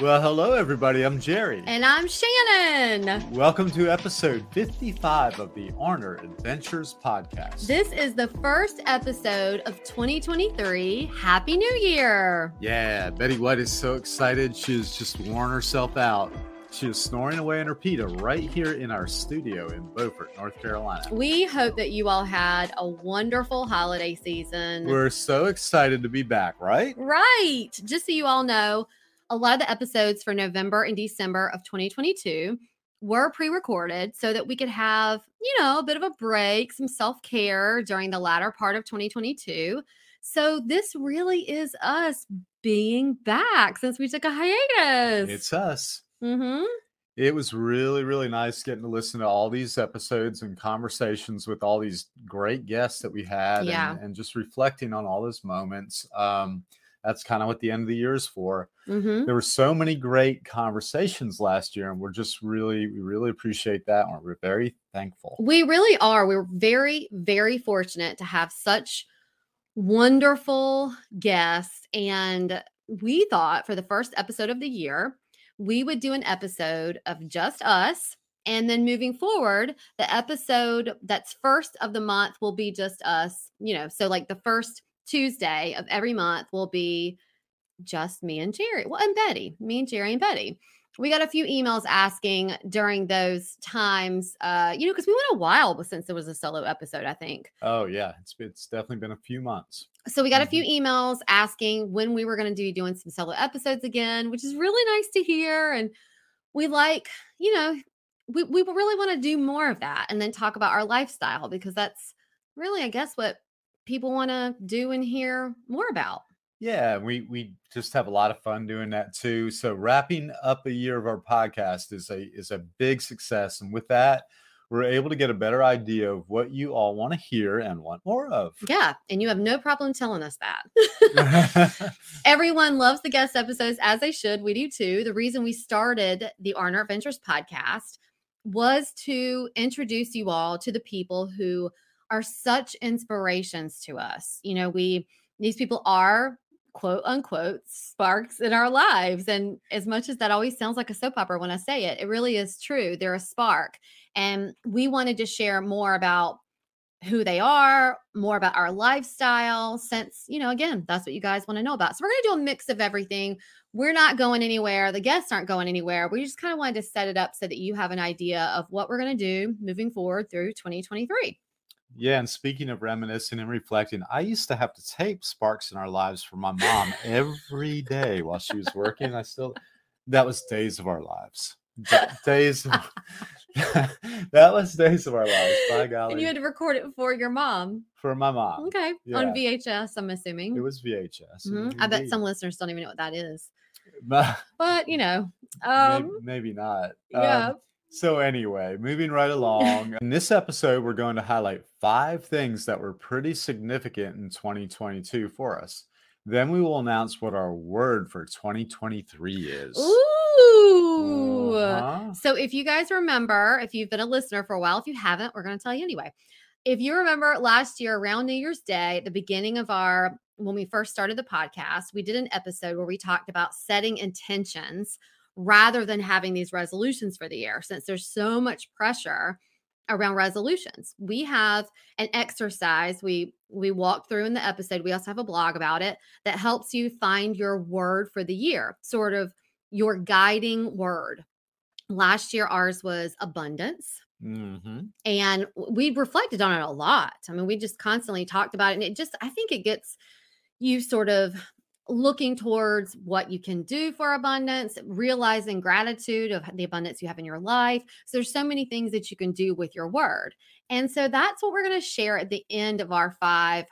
Well, hello, everybody. I'm Jerry. And I'm Shannon. Welcome to episode 55 of the Arner Adventures Podcast. This is the first episode of 2023. Happy New Year. yeah, Betty White is so excited. She's just worn herself out. She is snoring away in her pita right here in our studio in Beaufort, North Carolina. We hope that you all had a wonderful holiday season. We're so excited to be back, right? right. Just so you all know, a lot of the episodes for November and December of 2022 were pre recorded so that we could have, you know, a bit of a break, some self care during the latter part of 2022. So this really is us being back since we took a hiatus. It's us. mm-hmm. It was really, really nice getting to listen to all these episodes and conversations with all these great guests that we had Yeah. and, and just reflecting on all those moments. Um, that's kind of what the end of the year is for. Mm-hmm. There were so many great conversations last year, and we're just really, we really appreciate that. And we're very thankful. We really are. We're very, very fortunate to have such wonderful guests. And we thought for the first episode of the year, we would do an episode of just us. And then moving forward, the episode that's first of the month will be just us, you know, so like the first Tuesday of every month will be just me and Jerry. Well, and Betty, me and Jerry and Betty we got a few emails asking during those times uh you know because we went a while since there was a solo episode i think Oh, yeah. It's, it's definitely been a few months. so we got a few emails asking when we were going to be doing some solo episodes again which is really nice to hear and we like you know we, we really want to do more of that and then talk about our lifestyle because that's really i guess what people want to do and hear more about Yeah, we we just have a lot of fun doing that too. So wrapping up a year of our podcast is a is a big success, and with that, we're able to get a better idea of what you all want to hear and want more of. yeah and you have no problem telling us that Everyone loves the guest episodes as they should. We do too. The reason we started the Arner Adventures podcast was to introduce you all to the people who are such inspirations to us. You know, we these people are quote unquote sparks in our lives. And as much as that always sounds like a soap opera when I say it, it really is true. They're a spark. And we wanted to share more about who they are, more about our lifestyle, since, you know, again, that's what you guys want to know about. So we're going to do a mix of everything. We're not going anywhere. The guests aren't going anywhere. We just kind of wanted to set it up so that you have an idea of what we're going to do moving forward through 2023. Yeah, and speaking of reminiscing and reflecting, I used to have to tape sparks in our lives for my mom every day while she was working. I still that was days of our lives. Da- days of, that was days of our lives. By golly. And you had to record it for your mom. for my mom. Okay. yeah. On VHS, I'm assuming. It was VHS. Mhm. I bet some listeners don't even know what that is. But, you know, maybe, um, maybe not. yeah. Um, so anyway, moving right along. In this episode, we're going to highlight five things that were pretty significant in 2022 for us. Then we will announce what our word for 2023 is. Ooh. Uh-huh. So if you guys remember, if you've been a listener for a while, if you haven't, we're going to tell you anyway. If you remember last year around New Year's Day, at the beginning of our when we first started the podcast, we did an episode where we talked about setting intentions rather than having these resolutions for the year since there's so much pressure around resolutions. We have an exercise we we walk through in the episode. We also have a blog about it that helps you find your word for the year, sort of your guiding word. Last year, ours was abundance. hmm And we reflected on it a lot. I mean, we just constantly talked about it. And it just, I think it gets you sort of looking towards what you can do for abundance, realizing gratitude of the abundance you have in your life. So there's so many things that you can do with your word. And so that's what we're going to share at the end of our five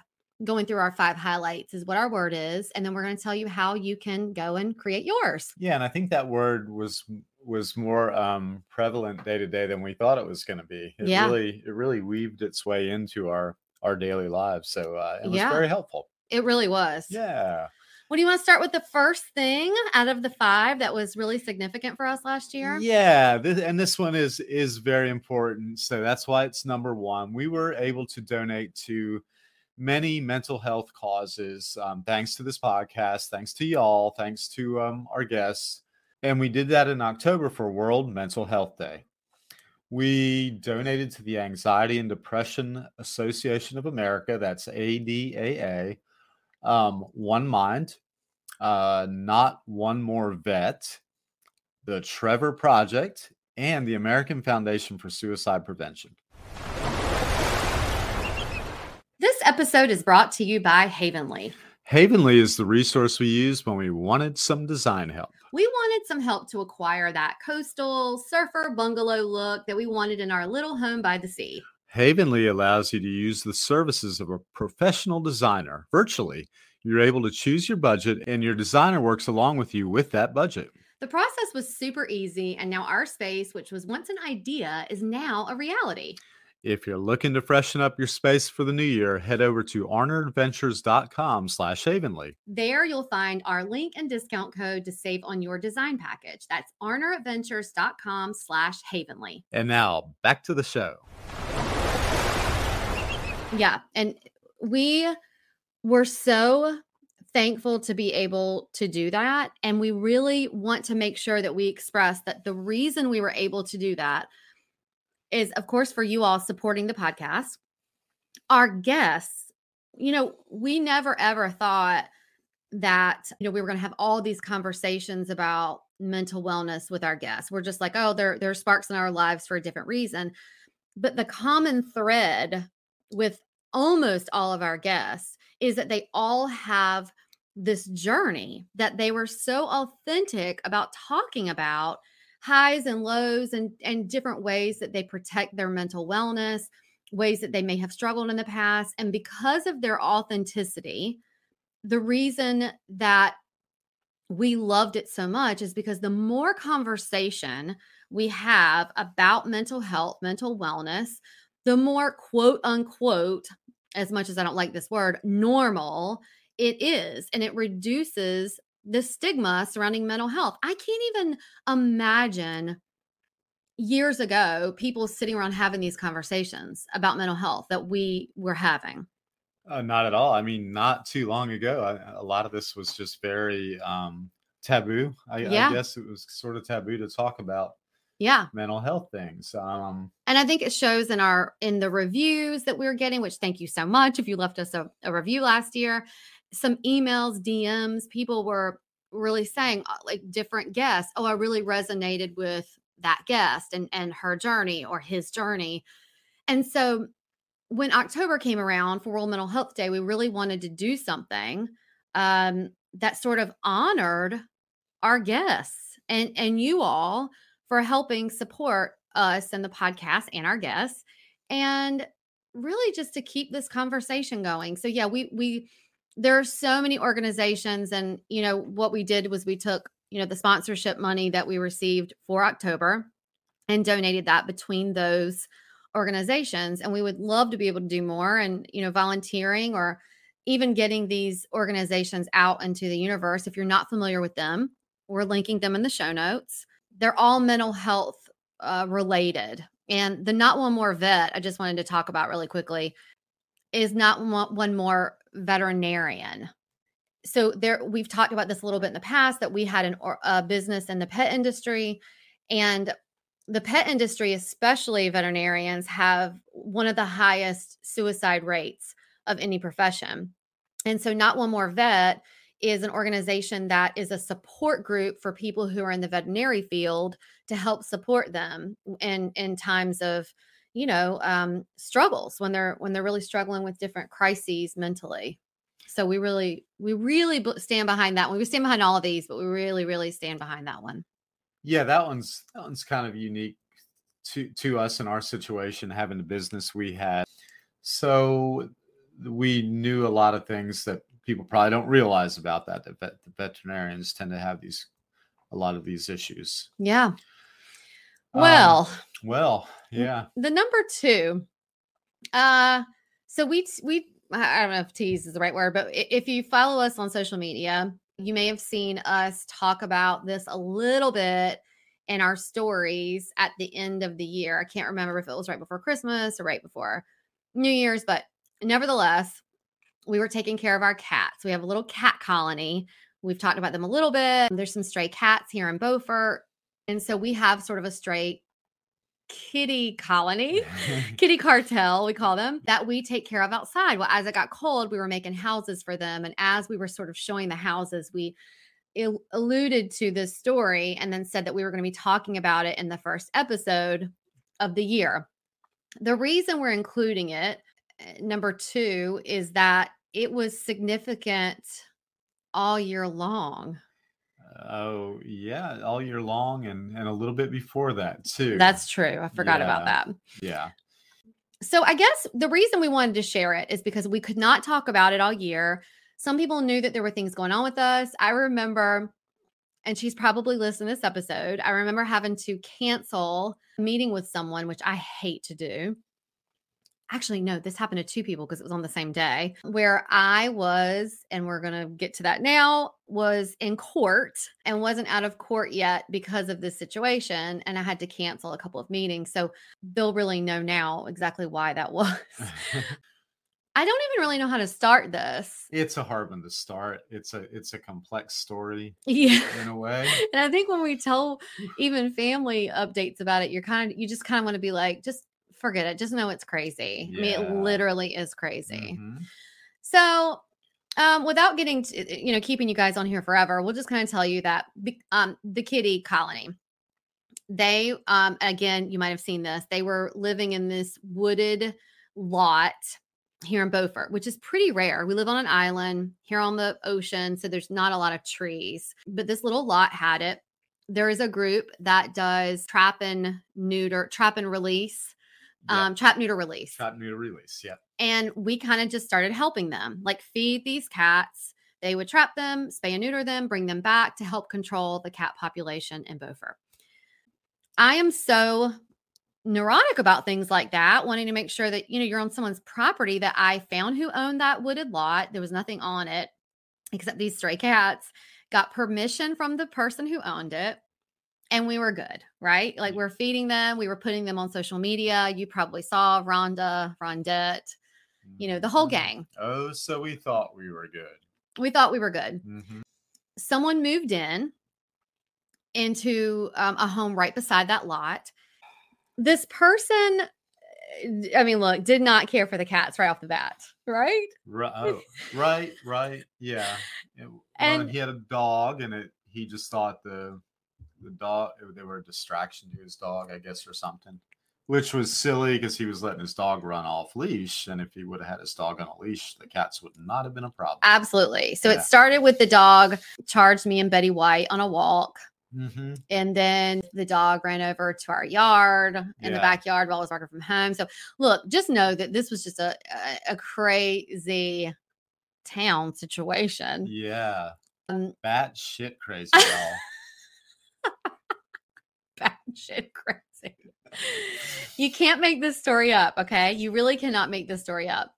going through our five highlights is what our word is and then we're going to tell you how you can go and create yours. Yeah, and I think that word was was more um, prevalent day to day than we thought it was going to be. It Yeah. really it really weaved its way into our our daily lives. So uh, it was Yeah. very helpful. It really was. Yeah. What do you want to start with the first thing out of the five that was really significant for us last year? Yeah, this, and this one is is very important. So that's why it's number one. We were able to donate to many mental health causes um, thanks to this podcast, thanks to y'all, thanks to um, our guests, and we did that in October for World Mental Health Day. We donated to the Anxiety and Depression Association of America. That's ADAA. Um, One Mind, uh, Not One More Vet, the Trevor Project, and the American Foundation for Suicide Prevention. This episode is brought to you by Havenly. Havenly is the resource we used when we wanted some design help. We wanted some help to acquire that coastal surfer bungalow look that we wanted in our little home by the sea. Havenly allows you to use the services of a professional designer virtually. You're able to choose your budget, and your designer works along with you with that budget. The process was super easy, and now our space, which was once an idea, is now a reality. If you're looking to freshen up your space for the new year, head over to arneradventures.com slash Havenly. There you'll find our link and discount code to save on your design package. That's arneradventures.com slash havenly. And now back to the show. Yeah. And we were so thankful to be able to do that. And we really want to make sure that we express that the reason we were able to do that is, of course, for you all supporting the podcast. Our guests, you know, we never ever thought that, you know, we were going to have all these conversations about mental wellness with our guests. We're just like, oh, there, there are sparks in our lives for a different reason. But the common thread with almost all of our guests is that they all have this journey that they were so authentic about talking about highs and lows and and different ways that they protect their mental wellness ways that they may have struggled in the past and because of their authenticity the reason that we loved it so much is because the more conversation we have about mental health mental wellness the more quote unquote as much as I don't like this word, normal it is. And it reduces the stigma surrounding mental health. I can't even imagine years ago people sitting around having these conversations about mental health that we were having. Uh, not at all. I mean, not too long ago, I, a lot of this was just very um, taboo. I, Yeah. I guess it was sort of taboo to talk about Yeah. mental health things. Um, And I think it shows in our in the reviews that we're getting, which thank you so much. If you left us a, a review last year, some emails, DMs, people were really saying uh, like different guests. Oh, I really resonated with that guest and and her journey or his journey. And so when October came around for World Mental Health Day, we really wanted to do something um, that sort of honored our guests and and you all for helping support us and the podcast and our guests and really just to keep this conversation going. So yeah we we there are so many organizations and you know what we did was we took you know the sponsorship money that we received for october and donated that between those organizations and we would love to be able to do more and you know volunteering or even getting these organizations out into the universe. If you're not familiar with them we're linking them in the show notes they're all mental health uh, related. And the Not One More Vet, I just wanted to talk about really quickly, is not one, more veterinarian. So there, we've talked about this a little bit in the past that we had an a business in the pet industry, and the pet industry, especially veterinarians, have one of the highest suicide rates of any profession. And so, Not One More Vet is an organization that is a support group for people who are in the veterinary field to help support them in in times of you know um, struggles when they're when they're really struggling with different crises mentally. So we really we really stand behind that one. We stand behind all of these but we really really stand behind that one. Yeah, that one's that one's kind of unique to to us in our situation, having the business we had. So we knew a lot of things that people probably don't realize about that. That vet, the veterinarians tend to have these a lot of these issues. yeah Um, well Well, yeah. the number two uh so we we I don't know if tease is the right word but if you follow us on social media you may have seen us talk about this a little bit in our stories at the end of the year i can't remember if it was right before christmas or right before new year's but nevertheless we were taking care of our cats. We have a little cat colony. We've talked about them a little bit. There's some stray cats here in beaufort. And so we have sort of a stray kitty colony kitty cartel we call them that we take care of outside. Well as it got cold we were making houses for them. And as we were sort of showing the houses we il- alluded to this story and then said that we were going to be talking about it in the first episode of the year. The reason we're including it Eh, number two is that it was significant all year long Oh, yeah, all year long and and a little bit before that too. that's true i forgot about that yeah. So I guess the reason we wanted to share it is because we could not talk about it all year. Some people knew that there were things going on with us. I remember, and she's probably listening to this episode. I remember having to cancel a meeting with someone, which I hate to do. Actually, no, this happened to two people because it was on the same day where I was, and we're going to get to that now, was in court and wasn't out of court yet because of this situation. And I had to cancel a couple of meetings. So they'll really know now exactly why that was. I don't even really know how to start this. it's a hard one to start. It's a it's a complex story Yeah. in a way. And I think when we tell even family updates about it, you're kind of, you just kind of want to be like, just forget it. Just know it's crazy. I mean, it literally is crazy. Mhm. So, um, without getting to, you know, keeping you guys on here forever, we'll just kind of tell you that um, the kitty colony, they, um, again, you might have seen this, they were living in this wooded lot here in Beaufort, which is pretty rare. We live on an island here on the ocean, so there's not a lot of trees, but this little lot had it. There is a group that does trap and neuter, trap and release, Um, trap neuter release. Trap neuter release. Yeah. and we kind of just started helping them like feed these cats. They would trap them spay and neuter them bring them back to help control the cat population in beaufort. I am so neurotic about things like that wanting to make sure that you know you're on someone's property that i found who owned that wooded lot. There was nothing on it except these stray cats. Got permission from the person who owned it and we were good right like we're feeding them we were putting them on social media you probably saw rhonda rondette you know, the whole Mhm. gang. Oh, so we thought we were good. We thought we were good. Mhm. Someone moved in into um, a home right beside that lot. This person, uh, I mean, look, did not care for the cats right off the bat, right? Right. Oh, right. Right. Yeah. It- And- and he had a dog, and it. He just thought the the dog they were a distraction to his dog, I guess, or something. Which was silly because he was letting his dog run off leash, and if he would have had his dog on a leash, the cats would not have been a problem. Absolutely. So Yeah. it started with the dog charged me and Betty White on a walk. Mm-hmm. And then the dog ran over to our yard in the backyard while I was working from home. So look, just know that this was just a, a, a crazy town situation. Yeah. Um, Bat shit crazy, y'all. batshit crazy. You can't make this story up, okay? You really cannot make this story up.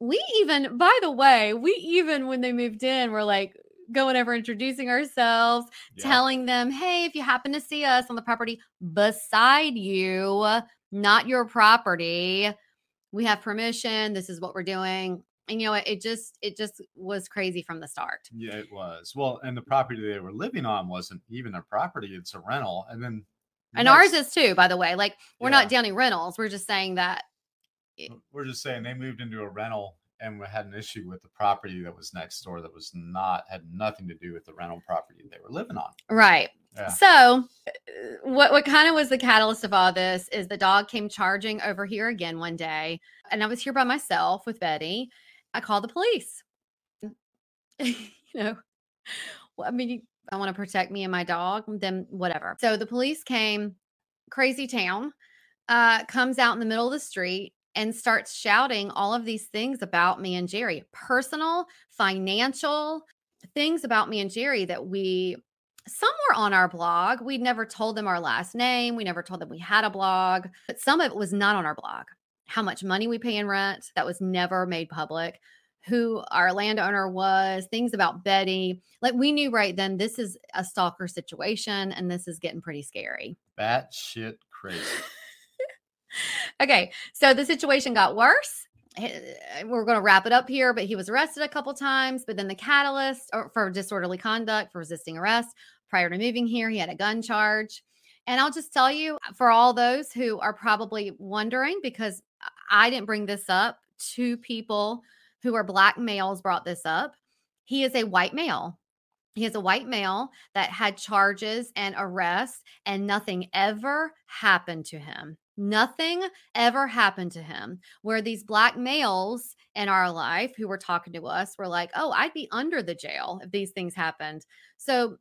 We even, by the way, we even when they moved in, were like going over introducing ourselves, Yeah. telling them, hey, if you happen to see us on the property beside you, not your property, we have permission. This is what we're doing. And you know what? It just it just was crazy from the start. Yeah, it was. Well, and the property they were living on wasn't even a property, it's a rental. And then And next- ours is too, by the way. Like we're Yeah. not downing rentals. We're just saying that we're just saying they moved into a rental and we had an issue with the property that was next door that was not had nothing to do with the rental property they were living on. Right. Yeah. So, uh, what what kind of was the catalyst of all this is the dog came charging over here again one day, and I was here by myself with Betty. I called the police. you know, well, I mean, I want to protect me and my dog, then whatever. So the police came, crazy town, uh, comes out in the middle of the street and starts shouting all of these things about me and Jerry, personal, financial things about me and Jerry that we some were on our blog. We'd never told them our last name. We never told them we had a blog, but some of it was not on our blog. How much money we pay in rent, that was never made public. Who our landowner was, things about Betty. Like we knew right then this is a stalker situation and this is getting pretty scary. Bat shit crazy. Okay, so the situation got worse. Eh, we're going to wrap it up here, but he was arrested a couple times. But then the catalyst for disorderly conduct, for resisting arrest. Prior to moving here, he had a gun charge. And I'll just tell you uh, for all those who are probably wondering, because uh, I didn't bring this up, two people who are black males brought this up. He is a white male. He is a white male that had charges and arrests, and nothing ever happened to him. Nothing ever happened to him. Where these black males in our life who were talking to us were like, oh, I'd be under the jail if these things happened. So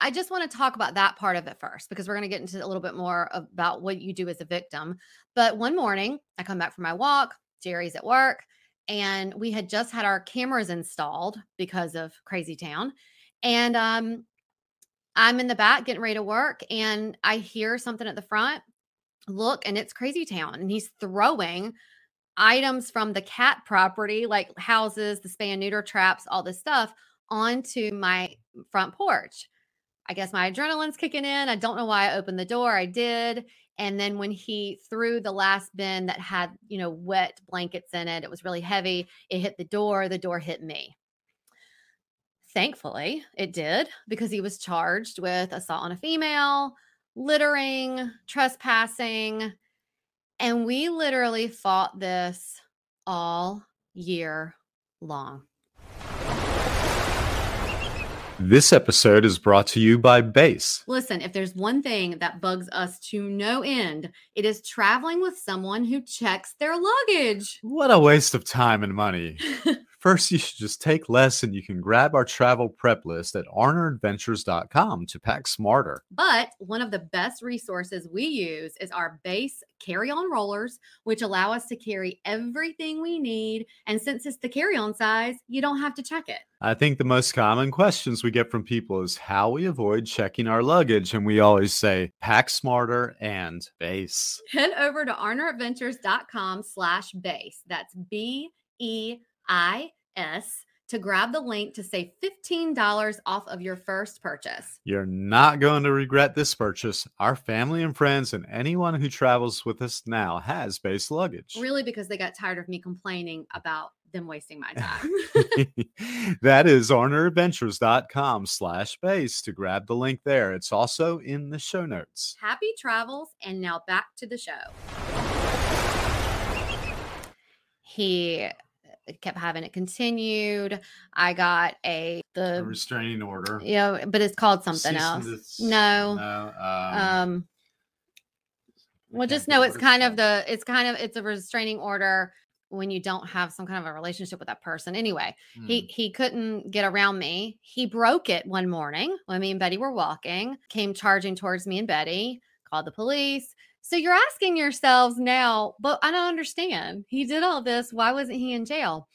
I just want to talk about that part of it first because we're going to get into a little bit more about what you do as a victim. But one morning, I come back from my walk, Jerry's at work, and we had just had our cameras installed because of Crazy Town. And um, I'm in the back getting ready to work, and I hear something at the front. Look, and it's Crazy Town, and he's throwing items from the cat property, like houses, the spay and neuter traps, all this stuff, onto my front porch. I guess my adrenaline's kicking in. I don't know why I opened the door. I did. And then when he threw the last bin that had, you know, wet blankets in it, it was really heavy. It hit the door. The door hit me. Thankfully, it did because he was charged with assault on a female, littering, trespassing. And we literally fought this all year long. This episode is brought to you by Béis. Listen, if there's one thing that bugs us to no end, it is traveling with someone who checks their luggage. What a waste of time and money. First, you should just take less and you can grab our travel prep list at arneradventures.com to pack smarter. But one of the best resources we use is our Béis carry on rollers, which allow us to carry everything we need. And since it's the carry on size, you don't have to check it. I think the most common questions we get from people is how we avoid checking our luggage. And we always say pack smarter and Béis. Head over to arneradventures.com slash Béis. That's B E I S to grab the link to save $15 off of your first purchase. You're not going to regret this purchase. Our family and friends and anyone who travels with us now has Béis luggage. Really, because they got tired of me complaining about them wasting my time. that is arneradventures.com slash Béis to grab the link there. It's also in the show notes. Happy travels. And now back to the show. He uh, kept having it continued. I got a A the restraining order. you know, but it's called something Cease else. No. No. Um, Um well just know it's kind of the it's kind of it's a restraining order when you don't have some kind of a relationship with that person. Anyway, he hmm. he couldn't get around me. He broke it one morning when me and Betty were walking, came charging towards me and Betty, called the police. So you're asking yourselves now, but I don't understand. He did all this. Why wasn't he in jail?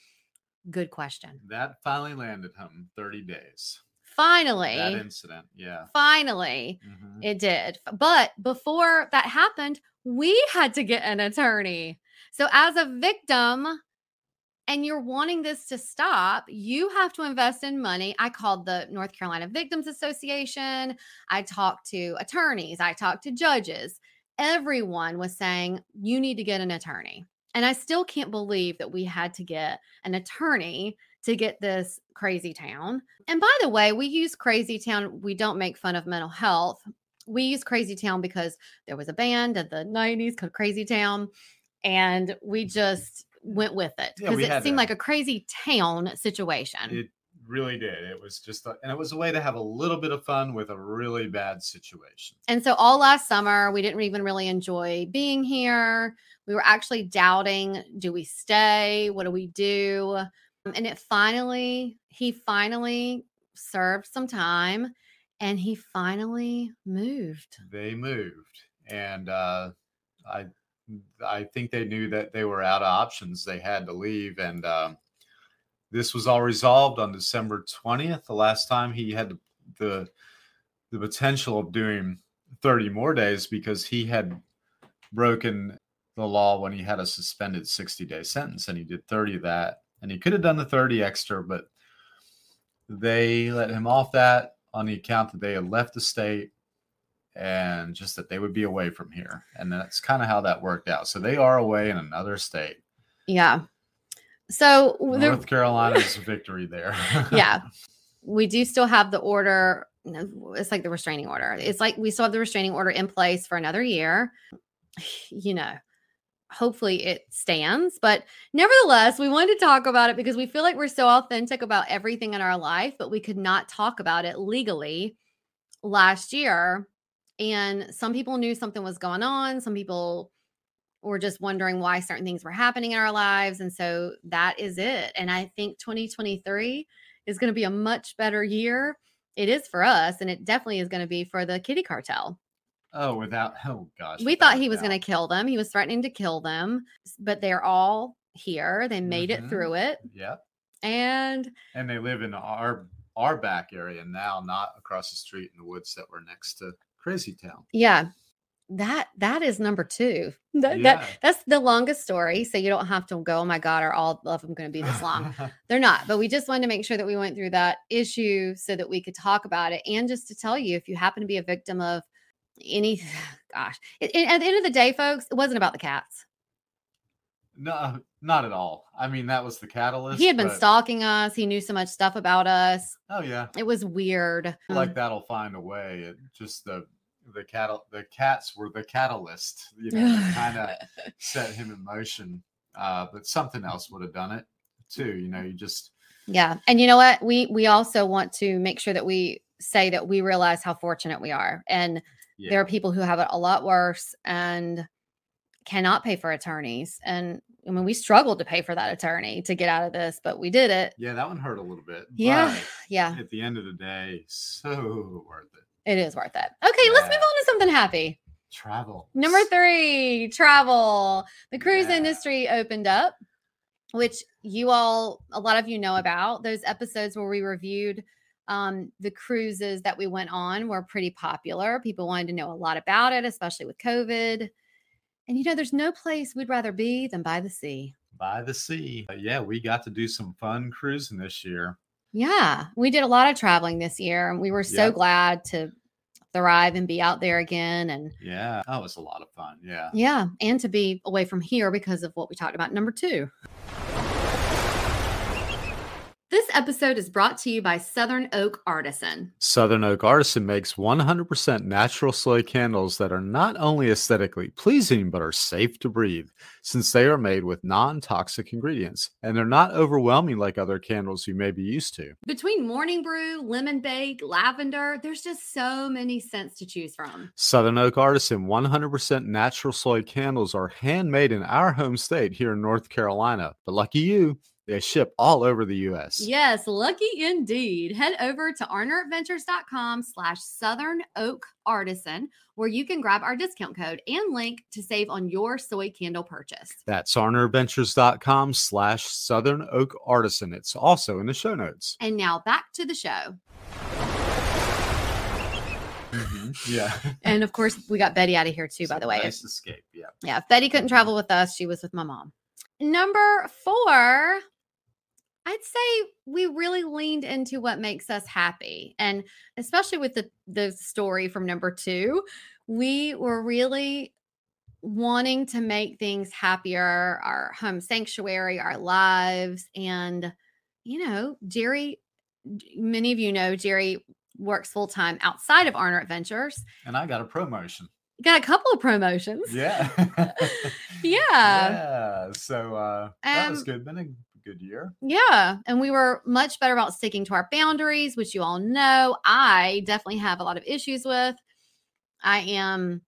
Good question. that finally landed him 30 days. Finally, That incident. Yeah. finally, Mhm. it did. But before that happened, we had to get an attorney. So as a victim, and you're wanting this to stop, you have to invest in money. I called the North Carolina Victims Association. I talked to attorneys. I talked to judges. Everyone was saying, you need to get an attorney. And I still can't believe that we had to get an attorney to get this crazy town. And by the way, we use crazy town. We don't make fun of mental health. We use crazy town because there was a band in the 90s called Crazy Town. And we just went with it because we it seemed to. like a crazy town situation. It really did. It was just, a, and it was a way to have a little bit of fun with a really bad situation. And so all last summer, we didn't even really enjoy being here. We were actually doubting do we stay? What do we do? And it finally, he finally served some time and he finally moved. They moved, and uh, I, I think they knew that they were out of options. They had to leave, and um, this was all resolved on December twentieth. The last time he had the, the potential of doing thirty more days because he had broken the law when he had a suspended sixty day sentence, and he did thirty of that, and he could have done the thirty extra, but they let him off that on the account that they had left the state and just that they would be away from here. And that's kind of how that worked out. So they are away in another state. Yeah. So North Carolina's victory there. yeah, we do still have the order. It's like the restraining order. It's like we still have the restraining order in place for another year. You know, hopefully it stands. But nevertheless, we wanted to talk about it because we feel like we're so authentic about everything in our life, but we could not talk about it legally last year. And some people knew something was going on. Some people were just wondering why certain things were happening in our lives. And so that is it. And I think 2023 is going to be a much better year. It is for us, and it definitely is going to be for the kitty cartel. oh, without, oh gosh. We thought he was going to kill them. He was threatening to kill them, but they're all here. They made Mhm. it through it. Yep. And And they live in our our back area now, not across the street in the woods that were next to Crazy Town. yeah, that that is number two. That, Yeah. that that's the longest story. So you don't have to go, oh my God, are all of them going to be this long? They're not, but we just wanted to make sure that we went through that issue so that we could talk about it. And just to tell you, if you happen to be a victim of any, gosh, it, it- at the end of the day, folks, it wasn't about the cats. no, not at all. I mean, that was the catalyst. He had been but- stalking us. He knew so much stuff about us. Oh yeah. It was weird. like um, that'll find a way. It just the the cattle the cats were the catalyst, you know, kind of set him in motion. Uh, but something else would have done it too. You know, you just Yeah. And you know what? We we also want to make sure that we say that we realize how fortunate we are. And yeah, there are people who have it a lot worse and cannot pay for attorneys. And I mean, we struggled to pay for that attorney to get out of this, but we did it. yeah, that one hurt a little bit. Yeah. Yeah. At the end of the day, so worth it. It is worth it. Okay, let's move on to something happy. Travel. Number three, travel. The cruise Yeah. industry opened up, which you all, a lot of you know about. Those episodes where we reviewed um, the cruises that we went on were pretty popular. People wanted to know a lot about it, especially with COVID. And you know, there's no place we'd rather be than by the sea. by the sea. Uh, yeah, we got to do some fun cruising this year. Yeah, we did a lot of traveling this year, and we were so Yeah. glad to thrive and be out there again. And Yeah, that was a lot of fun. Yeah. Yeah, and to be away from here because of what we talked about. Number two. This episode is brought to you by Southern Oak Artisan. Southern Oak Artisan makes 100% natural soy candles that are not only aesthetically pleasing but are safe to breathe, since they are made with non toxic ingredients and they're not overwhelming like other candles you may be used to. Between morning brew, lemon bake, lavender, there's just so many scents to choose from. Southern Oak Artisan 100% natural soy candles are handmade in our home state here in North Carolina, but lucky you, they ship all over the U.S. Yes, lucky indeed. Head over to arneradventures.com slash Southern Oak Artisan, where you can grab our discount code and link to save on your soy candle purchase. That's arneradventures.com slash Southern Oak Artisan. It's also in the show notes. And now back to the show. Mm-hmm. Yeah. And of course, we got Betty out of here too, by the way. Nice escape. Yeah. Yeah, if Betty couldn't travel with us, she was with my mom. Number four, I'd say we really leaned into what makes us happy. And especially with the, the story from number two, we were really wanting to make things happier, our home sanctuary, our lives. And, you know, Jerry, many of you know, Jerry works full time outside of Arner Adventures. And I got a promotion. got a couple of promotions. Yeah. Yeah. yeah. So uh, that was Um, good. Been a good year. Yeah. And we were much better about sticking to our boundaries, which you all know I definitely have a lot of issues with. I am,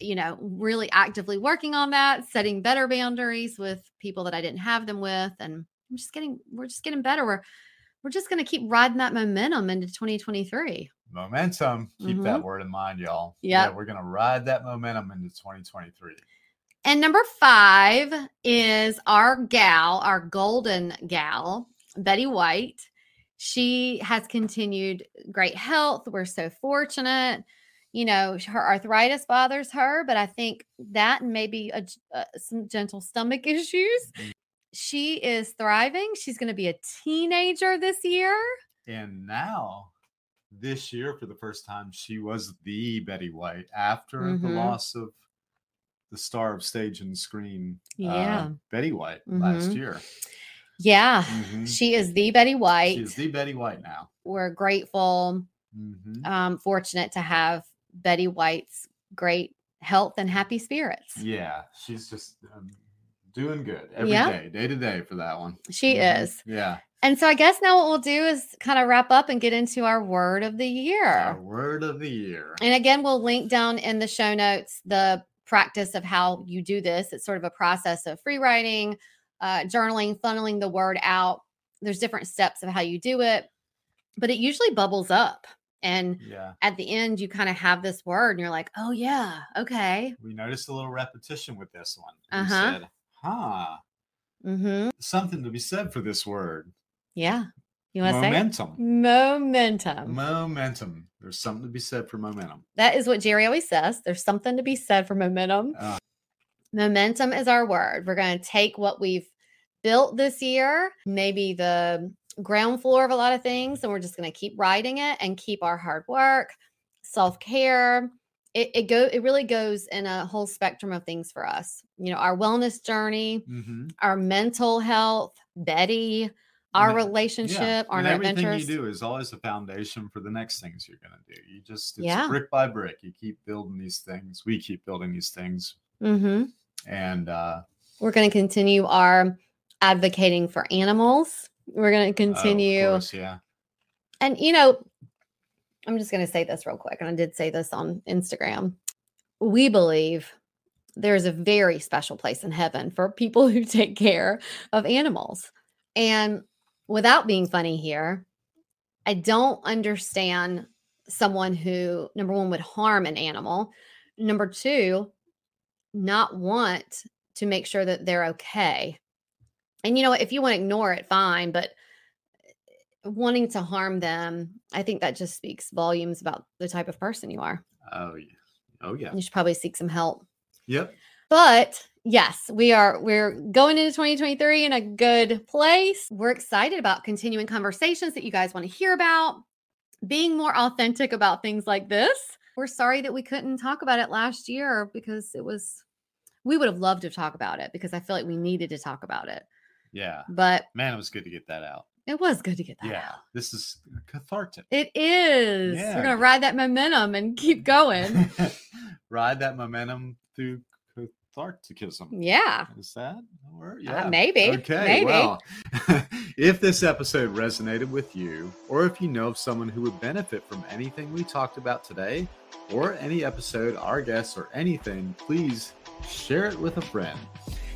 you know, really actively working on that, setting better boundaries with people that I didn't have them with. And I'm just getting, we're just getting better. We're, we're just going to keep riding that momentum into 2023. Momentum. Keep that Mhm. word in mind, y'all. Yep. Yeah, we're gonna ride that momentum into 2023. And number five is our gal, our golden gal, Betty White. She has continued great health. We're so fortunate. You know, her arthritis bothers her, but I think that and maybe a, uh, some gentle stomach issues. Mm. She is thriving. She's going to be a teenager this year. And now, this year, for the first time, she was the Betty White after the Mhm. loss of the star of stage and screen, uh, Yeah. Betty White last Mhm. year. Yeah. Mhm. She is the Betty White. She is the Betty White now. We're grateful Mhm. um, fortunate to have Betty White's great health and happy spirits. Yeah, she's just um, doing good every day, Yeah. day to day for that one. She Mhm. is. Yeah. And so I guess now what we'll do is kind of wrap up and get into our word of the year. Our word of the year. And again, we'll link down in the show notes the practice of how you do this. It's sort of a process of free writing, uh, journaling, funneling the word out. There's different steps of how you do it, but it usually bubbles up. And Yeah. at the end, you kind of have this word and you're like, oh, yeah, okay. We noticed a little repetition with this one. We Uh-huh. said, huh, Mm-hmm. something to be said for this word. Yeah. You want to say? Momentum. Momentum. Momentum. There's something to be said for momentum. That is what Jerry always says. There's something to be said for momentum. Uh. momentum is our word. We're going to take what we've built this year, maybe the ground floor of a lot of things, and we're just going to keep riding it and keep our hard work, self care. It, it go it really goes in a whole spectrum of things for us. You know, our wellness journey, Mm-hmm. our mental health, Betty, our mean, relationship, our and everything adventures. you do is always a foundation for the next things you're going to do. You just, it's Yeah. brick by brick. You keep building these things. We keep building these things. Mm-hmm. And uh, We're going to continue our advocating for animals. We're going to oh, continue. course, yeah. and, you know, I'm just going to say this real quick. And I did say this on Instagram. We believe there's a very special place in heaven for people who take care of animals. And without being funny here, I don't understand someone who, number one, would harm an animal. Number two, not want to make sure that they're okay. And you know, if you want to ignore it, fine. But eh, wanting to harm them, I think that just speaks volumes about the type of person you are. Oh, yeah. Oh, yeah. You should probably seek some help. Yep. But yes, we are we're going into 2023 in a good place. We're excited about continuing conversations that you guys want to hear about, being more authentic about things like this. We're sorry that we couldn't talk about it last year because it was we would have loved to talk about it because I feel like we needed to talk about it. Yeah. But Man, it was good to get that out. it was good to get that yeah. out. This is cathartic. It is. Yeah. We're gonna ride that momentum and keep going. Ride that momentum through catharticism. yeah. Is that a word? Uh, maybe. Okay. Maybe. Well, if this episode resonated with you, or if you know of someone who would benefit from anything we talked about today, or any episode, our guests, or anything, please share it with a friend.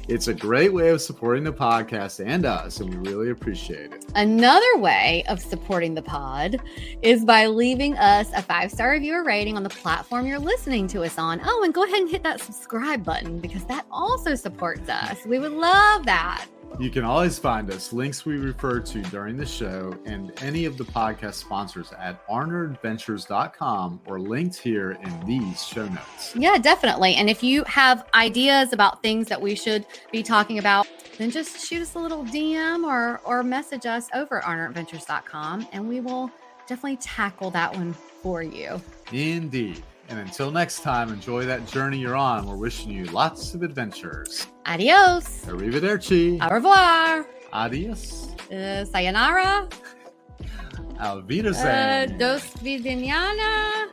It's a great way of supporting the podcast and us, and we really appreciate it. Another way of supporting the pod is by leaving us a five star review or rating on the platform you're listening to us on. Oh, and go ahead and hit that subscribe button because that also supports us. We would love that. You can always find us, links we refer to during the show, and any of the podcast sponsors at arneradventures.com or linked here in these show notes. Yeah, definitely. And if you have ideas about things that we should be talking about, then just shoot us a little DM or or message us over at arneradventures.com and we will definitely tackle that one for you. Indeed. And until next time, enjoy that journey you're on. We're wishing you lots of adventures. Adios. Arrivederci. Au revoir. Adios. Uh, sayonara. Auf Uh, dos vidiniana.